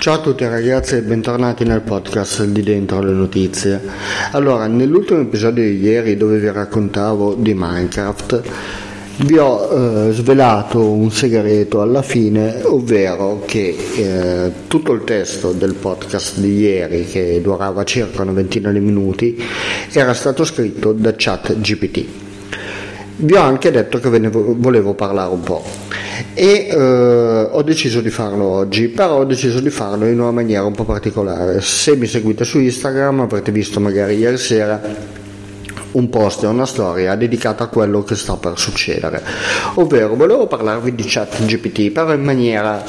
Ciao a tutti ragazzi e bentornati nel podcast di Dentro le Notizie. Allora, nell'ultimo episodio di ieri dove vi raccontavo di Minecraft, vi ho eh, svelato un segreto alla fine, ovvero che eh, tutto il testo del podcast di ieri, che durava circa una ventina di minuti, era stato scritto da ChatGPT. Vi ho anche detto che ve ne volevo parlare un po' e eh, ho deciso di farlo oggi, però ho deciso di farlo in una maniera un po' particolare. Se mi seguite su Instagram avrete visto magari ieri sera un post e una storia dedicata a quello che sta per succedere, ovvero volevo parlarvi di chat GPT però in maniera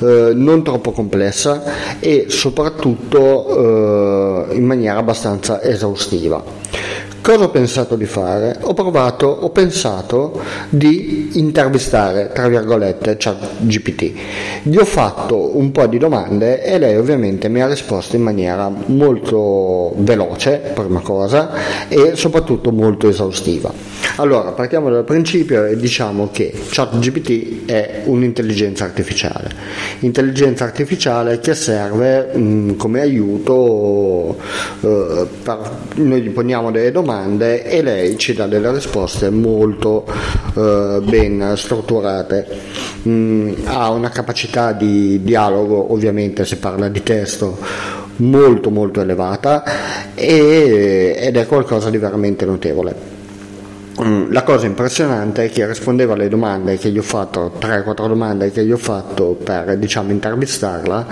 eh, non troppo complessa e soprattutto eh, in maniera abbastanza esaustiva. Cosa ho pensato di fare? Ho provato, ho pensato di intervistare, tra virgolette, ChatGPT. Gli ho fatto un po' di domande e lei ovviamente mi ha risposto in maniera molto veloce, prima cosa, e soprattutto molto esaustiva. Allora, partiamo dal principio e diciamo che ChatGPT è un'intelligenza artificiale. Intelligenza artificiale che serve mh, come aiuto, eh, per, noi gli poniamo delle domande e lei ci dà delle risposte molto eh, ben strutturate. Mm, ha una capacità di dialogo, ovviamente si parla di testo, molto molto elevata e, ed è qualcosa di veramente notevole. La cosa impressionante è che rispondeva alle domande che gli ho fatto, 3-4 domande che gli ho fatto per diciamo intervistarla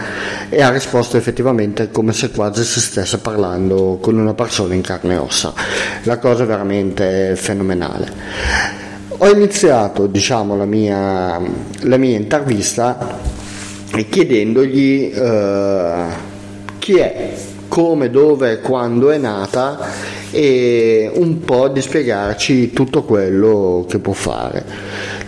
e ha risposto effettivamente come se quasi si stesse parlando con una persona in carne e ossa. La cosa è veramente fenomenale. Ho iniziato diciamo, la, mia, la mia intervista chiedendogli eh, chi è, come, dove e quando è nata e un po' di spiegarci tutto quello che può fare.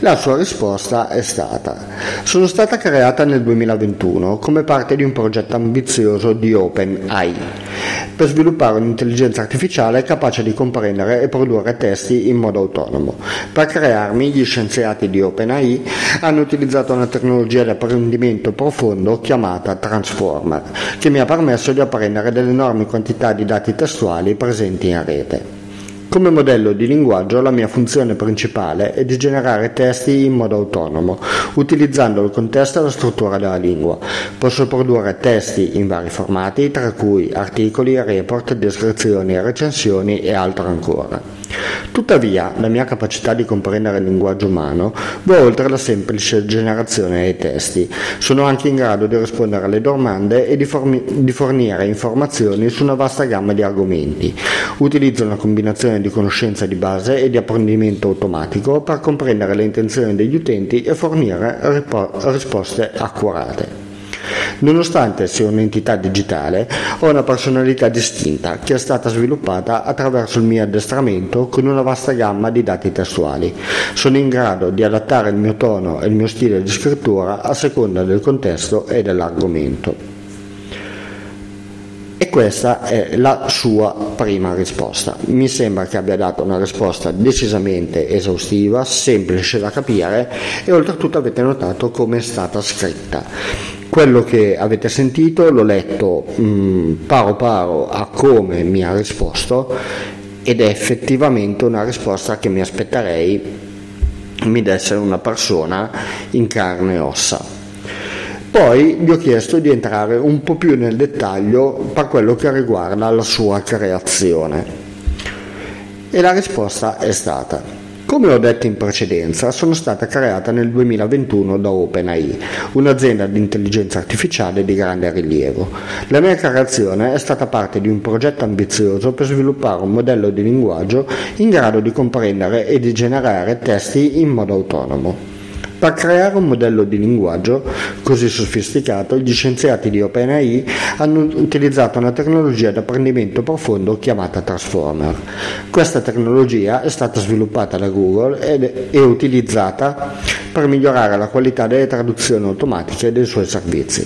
La sua risposta è stata: Sono stata creata nel 2021 come parte di un progetto ambizioso di OpenAI per sviluppare un'intelligenza artificiale capace di comprendere e produrre testi in modo autonomo. Per crearmi, gli scienziati di OpenAI hanno utilizzato una tecnologia di apprendimento profondo chiamata Transformer, che mi ha permesso di apprendere delle enormi quantità di dati testuali presenti in rete. Come modello di linguaggio la mia funzione principale è di generare testi in modo autonomo, utilizzando il contesto e la struttura della lingua. Posso produrre testi in vari formati, tra cui articoli, report, descrizioni, recensioni e altro ancora. Tuttavia, la mia capacità di comprendere il linguaggio umano va oltre la semplice generazione dei testi. Sono anche in grado di rispondere alle domande e di, formi- di fornire informazioni su una vasta gamma di argomenti. Utilizzo una combinazione di conoscenza di base e di apprendimento automatico per comprendere le intenzioni degli utenti e fornire ripo- risposte accurate. Nonostante sia un'entità digitale, ho una personalità distinta che è stata sviluppata attraverso il mio addestramento con una vasta gamma di dati testuali. Sono in grado di adattare il mio tono e il mio stile di scrittura a seconda del contesto e dell'argomento. E questa è la sua prima risposta. Mi sembra che abbia dato una risposta decisamente esaustiva, semplice da capire e oltretutto avete notato come è stata scritta. Quello che avete sentito l'ho letto mh, paro paro a come mi ha risposto ed è effettivamente una risposta che mi aspetterei mi desse una persona in carne e ossa. Poi gli ho chiesto di entrare un po' più nel dettaglio per quello che riguarda la sua creazione. E la risposta è stata, come ho detto in precedenza, sono stata creata nel 2021 da OpenAI, un'azienda di intelligenza artificiale di grande rilievo. La mia creazione è stata parte di un progetto ambizioso per sviluppare un modello di linguaggio in grado di comprendere e di generare testi in modo autonomo. Per creare un modello di linguaggio così sofisticato, gli scienziati di OpenAI hanno utilizzato una tecnologia di apprendimento profondo chiamata Transformer. Questa tecnologia è stata sviluppata da Google ed è utilizzata per migliorare la qualità delle traduzioni automatiche dei suoi servizi.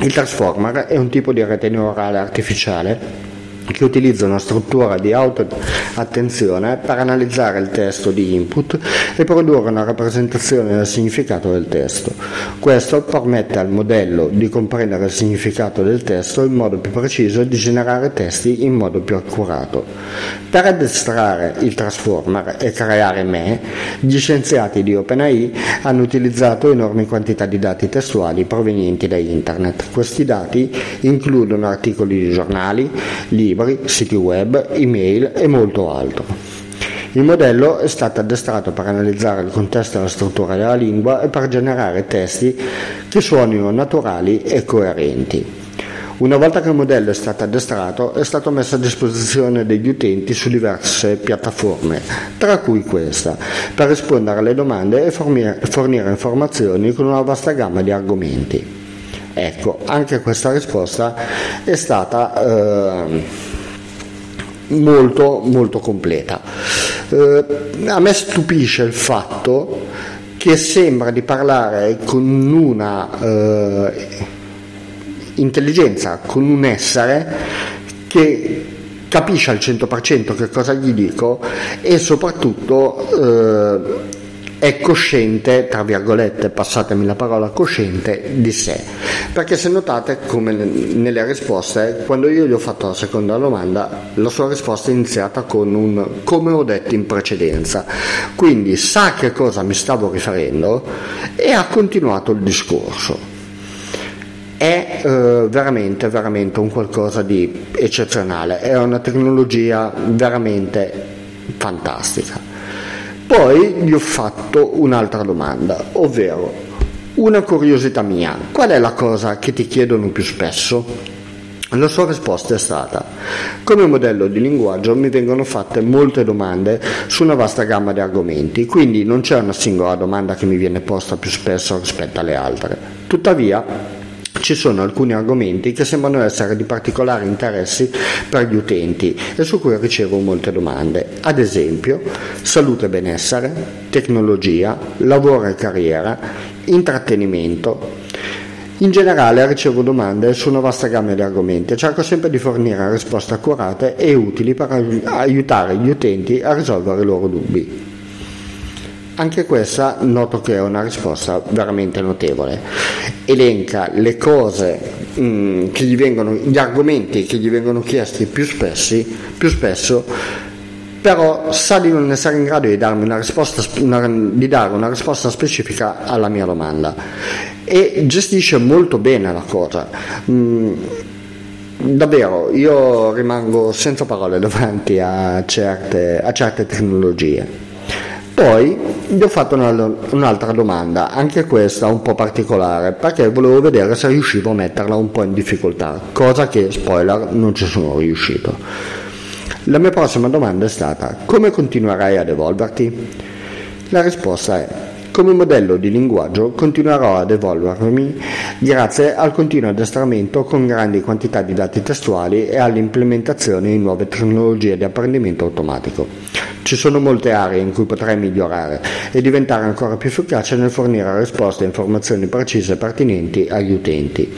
Il Transformer è un tipo di rete neurale artificiale che utilizza una struttura di auto-attenzione per analizzare il testo di input e produrre una rappresentazione del significato del testo. Questo permette al modello di comprendere il significato del testo in modo più preciso e di generare testi in modo più accurato. Per addestrare il transformer e creare me, gli scienziati di OpenAI hanno utilizzato enormi quantità di dati testuali provenienti da internet. Questi dati includono articoli di giornali, libri, libri, siti web, email e molto altro. Il modello è stato addestrato per analizzare il contesto e la struttura della lingua e per generare testi che suonino naturali e coerenti. Una volta che il modello è stato addestrato, è stato messo a disposizione degli utenti su diverse piattaforme, tra cui questa, per rispondere alle domande e fornire, fornire informazioni con una vasta gamma di argomenti. Ecco, anche questa risposta è stata eh, molto molto completa. Eh, a me stupisce il fatto che sembra di parlare con una eh, intelligenza, con un essere che capisce al 100% che cosa gli dico e soprattutto eh, è cosciente, tra virgolette, passatemi la parola, cosciente di sé. Perché se notate, come nelle risposte, quando io gli ho fatto la seconda domanda, la sua risposta è iniziata con un come ho detto in precedenza. Quindi sa che cosa mi stavo riferendo e ha continuato il discorso. È eh, veramente, veramente un qualcosa di eccezionale, è una tecnologia veramente fantastica. Poi gli ho fatto un'altra domanda, ovvero una curiosità mia, qual è la cosa che ti chiedono più spesso? La sua risposta è stata, come modello di linguaggio mi vengono fatte molte domande su una vasta gamma di argomenti, quindi non c'è una singola domanda che mi viene posta più spesso rispetto alle altre. Tuttavia, ci sono alcuni argomenti che sembrano essere di particolare interesse per gli utenti e su cui ricevo molte domande, ad esempio salute e benessere, tecnologia, lavoro e carriera, intrattenimento. In generale ricevo domande su una vasta gamma di argomenti e cerco sempre di fornire risposte accurate e utili per aiutare gli utenti a risolvere i loro dubbi. Anche questa noto che è una risposta veramente notevole. Elenca le cose mh, mm, che gli vengono, gli argomenti che gli vengono chiesti più, spessi, più spesso, però sa di non essere in grado di, una risposta, una, di dare una risposta specifica alla mia domanda e gestisce molto bene la cosa. Mm, davvero, io rimango senza parole davanti a certe, a certe tecnologie. Poi gli ho fatto un'altra domanda, anche questa un po' particolare, perché volevo vedere se riuscivo a metterla un po' in difficoltà, cosa che, spoiler, non ci sono riuscito. La mia prossima domanda è stata, come continuerai ad evolverti? La risposta è, Come modello di linguaggio continuerò ad evolvermi grazie al continuo addestramento con grandi quantità di dati testuali e all'implementazione di nuove tecnologie di apprendimento automatico. Ci sono molte aree in cui potrei migliorare e diventare ancora più efficace nel fornire risposte e informazioni precise e pertinenti agli utenti.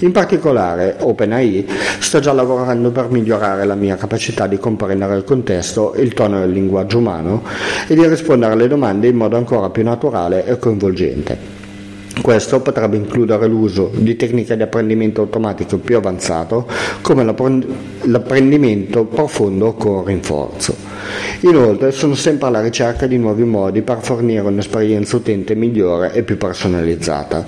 In particolare OpenAI sta già lavorando per migliorare la mia capacità di comprendere il contesto, il tono del linguaggio umano e di rispondere alle domande in modo ancora più naturale e coinvolgente. Questo potrebbe includere l'uso di tecniche di apprendimento automatico più avanzato come l'apprendimento profondo con rinforzo. Inoltre sono sempre alla ricerca di nuovi modi per fornire un'esperienza utente migliore e più personalizzata.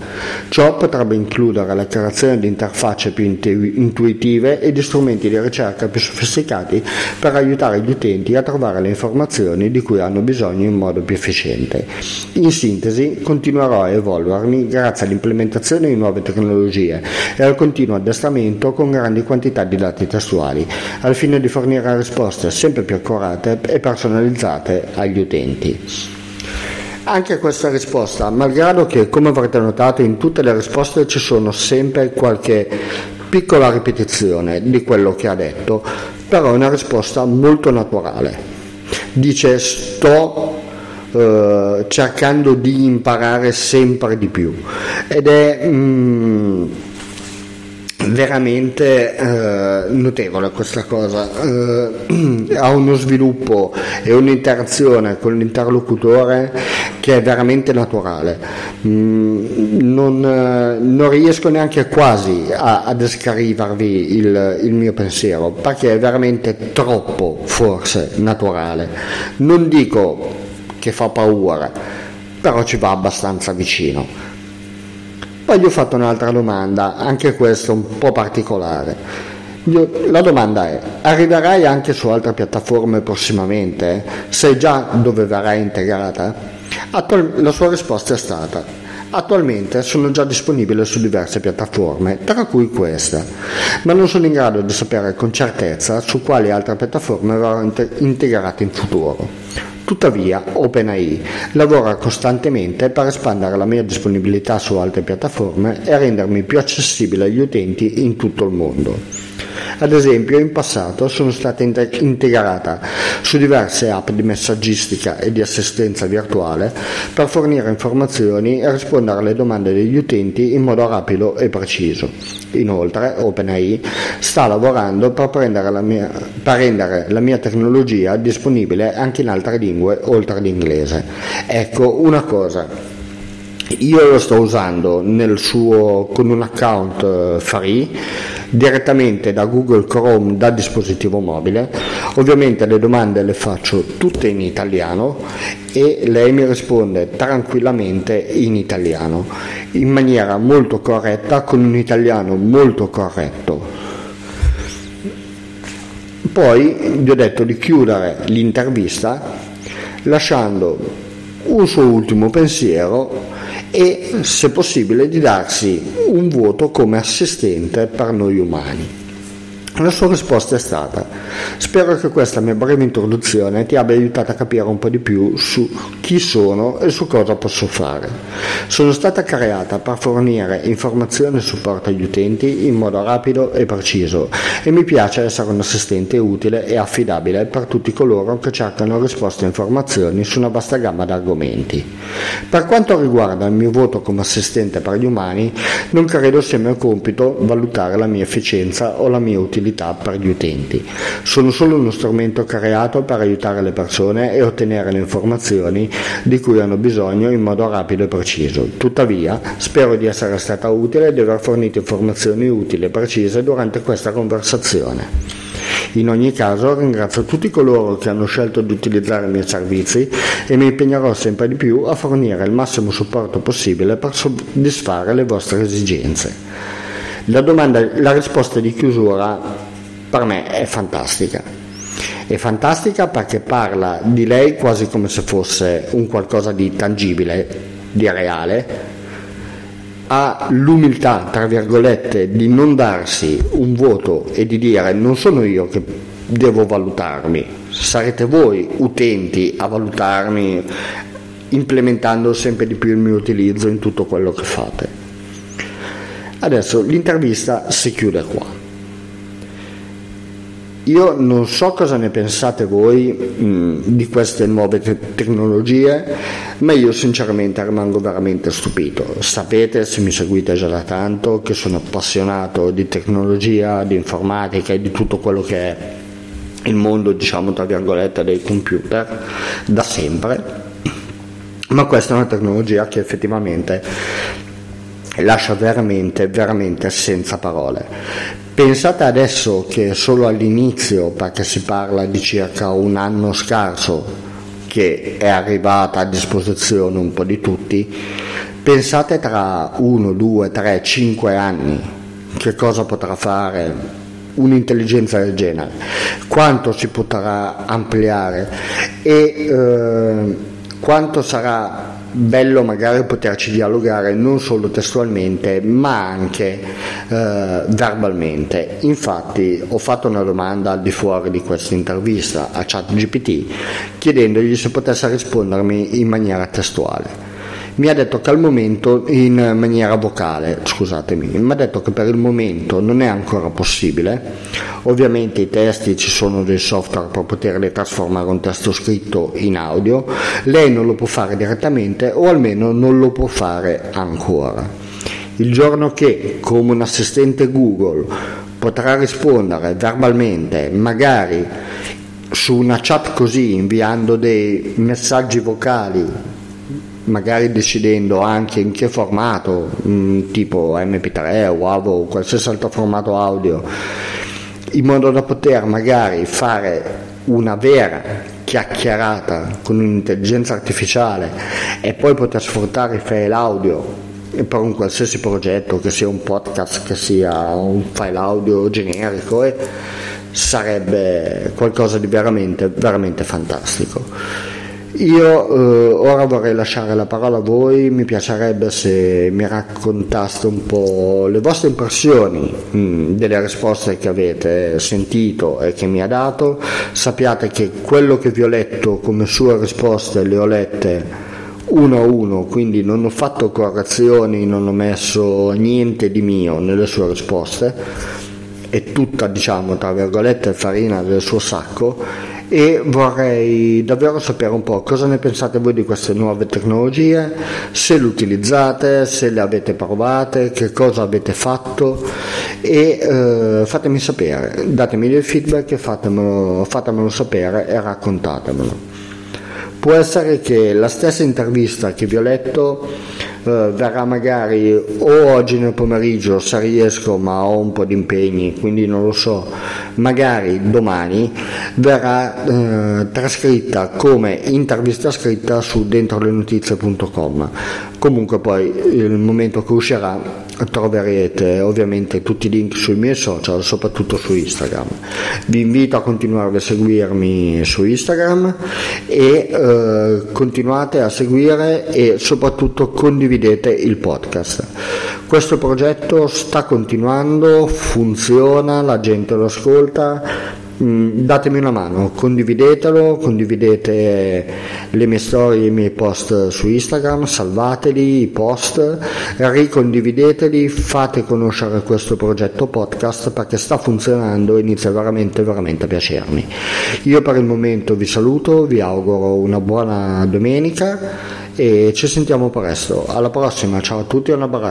Ciò potrebbe includere la creazione di interfacce più intuitive e di strumenti di ricerca più sofisticati per aiutare gli utenti a trovare le informazioni di cui hanno bisogno in modo più efficiente. In sintesi, continuerò a evolvermi grazie all'implementazione di nuove tecnologie e al continuo addestramento con grandi quantità di dati testuali, al fine di fornire risposte sempre più accurate e personalizzate agli utenti. Anche questa risposta, malgrado che, come avrete notato, in tutte le risposte ci sono sempre qualche piccola ripetizione di quello che ha detto, però è una risposta molto naturale. Dice sto eh, cercando di imparare sempre di più ed è... Mm, veramente eh, notevole questa cosa. Eh, ha uno sviluppo e un'interazione con l'interlocutore che è veramente naturale. Mm, non, eh, non, riesco neanche quasi a, a descrivervi il, il mio pensiero perché è veramente troppo forse naturale. Non dico che fa paura però ci va abbastanza vicino poi gli ho fatto un'altra domanda, anche questa un po' particolare. La domanda è, arriverai anche su altre piattaforme prossimamente? Sai già dove verrà integrata? Attual- la sua risposta è stata, Attualmente sono già disponibile su diverse piattaforme, tra cui questa, ma non sono in grado di sapere con certezza su quali altre piattaforme verranno integrate in futuro. Tuttavia, OpenAI lavora costantemente per espandere la mia disponibilità su altre piattaforme e rendermi più accessibile agli utenti in tutto il mondo. Ad esempio, in passato sono stata integrata su diverse app di messaggistica e di assistenza virtuale per fornire informazioni e rispondere alle domande degli utenti in modo rapido e preciso. Inoltre, OpenAI sta lavorando per, la mia, per rendere la mia tecnologia disponibile anche in altre lingue oltre all'inglese. Ecco una cosa io lo sto usando suo, con un account eh, free direttamente da Google Chrome da dispositivo mobile. Ovviamente le domande le faccio tutte in italiano e lei mi risponde tranquillamente in italiano, in maniera molto corretta, con un italiano molto corretto. Poi gli ho detto di chiudere l'intervista lasciando un suo ultimo pensiero e se possibile di darsi un voto come assistente per noi umani. La sua risposta è stata: Spero che questa mia breve introduzione ti abbia aiutato a capire un po' di più su chi sono e su cosa posso fare. Sono stata creata per fornire informazioni e supporto agli utenti in modo rapido e preciso e mi piace essere un assistente utile e affidabile per tutti coloro che cercano risposte e informazioni su una vasta gamma di argomenti. Per quanto riguarda il mio voto come assistente per gli umani, non credo sia mio compito valutare la mia efficienza o la mia utilità utilità per gli utenti. Sono solo uno strumento creato per aiutare le persone e ottenere le informazioni di cui hanno bisogno in modo rapido e preciso. Tuttavia, spero di essere stata utile e di aver fornito informazioni utili e precise durante questa conversazione. In ogni caso ringrazio tutti coloro che hanno scelto di utilizzare i miei servizi e mi impegnerò sempre di più a fornire il massimo supporto possibile per soddisfare le vostre esigenze. La, domanda, la risposta di chiusura per me è fantastica. È fantastica perché parla di lei quasi come se fosse un qualcosa di tangibile, di reale, ha l'umiltà, tra virgolette, di non darsi un voto e di dire non sono io che devo valutarmi, sarete voi utenti a valutarmi implementando sempre di più il mio utilizzo in tutto quello che fate. Adesso l'intervista si chiude qua. Io non so cosa ne pensate voi mh, di queste nuove te- tecnologie, ma io sinceramente rimango veramente stupito. Sapete, se mi seguite già da tanto, che sono appassionato di tecnologia, di informatica e di tutto quello che è il mondo, diciamo, tra virgolette, dei computer, da sempre. Ma questa è una tecnologia che effettivamente lascia veramente, veramente senza parole. Pensate adesso che solo all'inizio, perché si parla di circa un anno scarso, che è arrivata a disposizione un po' di tutti, pensate tra 1, 2, 3, 5 anni che cosa potrà fare un'intelligenza del genere, quanto si potrà ampliare e eh, quanto sarà bello magari poterci dialogare non solo testualmente ma anche eh, verbalmente. Infatti ho fatto una domanda al di fuori di questa intervista a ChatGPT chiedendogli se potesse rispondermi in maniera testuale mi ha detto che al momento in maniera vocale, scusatemi, mi ha detto che per il momento non è ancora possibile. Ovviamente i testi ci sono dei software per poterli trasformare un testo scritto in audio, lei non lo può fare direttamente o almeno non lo può fare ancora. Il giorno che come un assistente Google potrà rispondere verbalmente, magari su una chat così, inviando dei messaggi vocali magari decidendo anche in che formato, mh, mm, tipo MP3 o WAV o qualsiasi altro formato audio, in modo da poter magari fare una vera chiacchierata con un'intelligenza artificiale e poi poter sfruttare i file audio per un qualsiasi progetto, che sia un podcast, che sia un file audio generico, e sarebbe qualcosa di veramente, veramente fantastico. Io eh, ora vorrei lasciare la parola a voi, mi piacerebbe se mi raccontaste un po' le vostre impressioni mh, mm, delle risposte che avete sentito e che mi ha dato. Sappiate che quello che vi ho letto come sue risposte le ho lette uno a uno, quindi non ho fatto correzioni, non ho messo niente di mio nelle sue risposte, è tutta diciamo tra virgolette farina del suo sacco e vorrei davvero sapere un po' cosa ne pensate voi di queste nuove tecnologie, se le utilizzate, se le avete provate, che cosa avete fatto e eh, fatemi sapere, datemi del feedback e fatemelo, fatemelo sapere e raccontatemelo. Può essere che la stessa intervista che vi ho letto eh, verrà magari o oggi nel pomeriggio se riesco ma ho un po' di impegni quindi non lo so magari domani verrà eh, trascritta come intervista scritta su dentrolenotizie.com comunque poi il momento che uscirà troverete ovviamente tutti i link sui miei social soprattutto su Instagram. Vi invito a continuare a seguirmi su Instagram e eh, continuate a seguire e soprattutto condividere condividete il podcast. Questo progetto sta continuando, funziona, la gente lo ascolta. Mm, datemi una mano, condividetelo, condividete le mie storie, i miei post su Instagram, salvateli i post, ricondivideteli, fate conoscere questo progetto podcast perché sta funzionando e inizia veramente veramente a piacermi. Io per il momento vi saluto, vi auguro una buona domenica e ci sentiamo presto. Alla prossima, ciao a tutti e un abbraccio.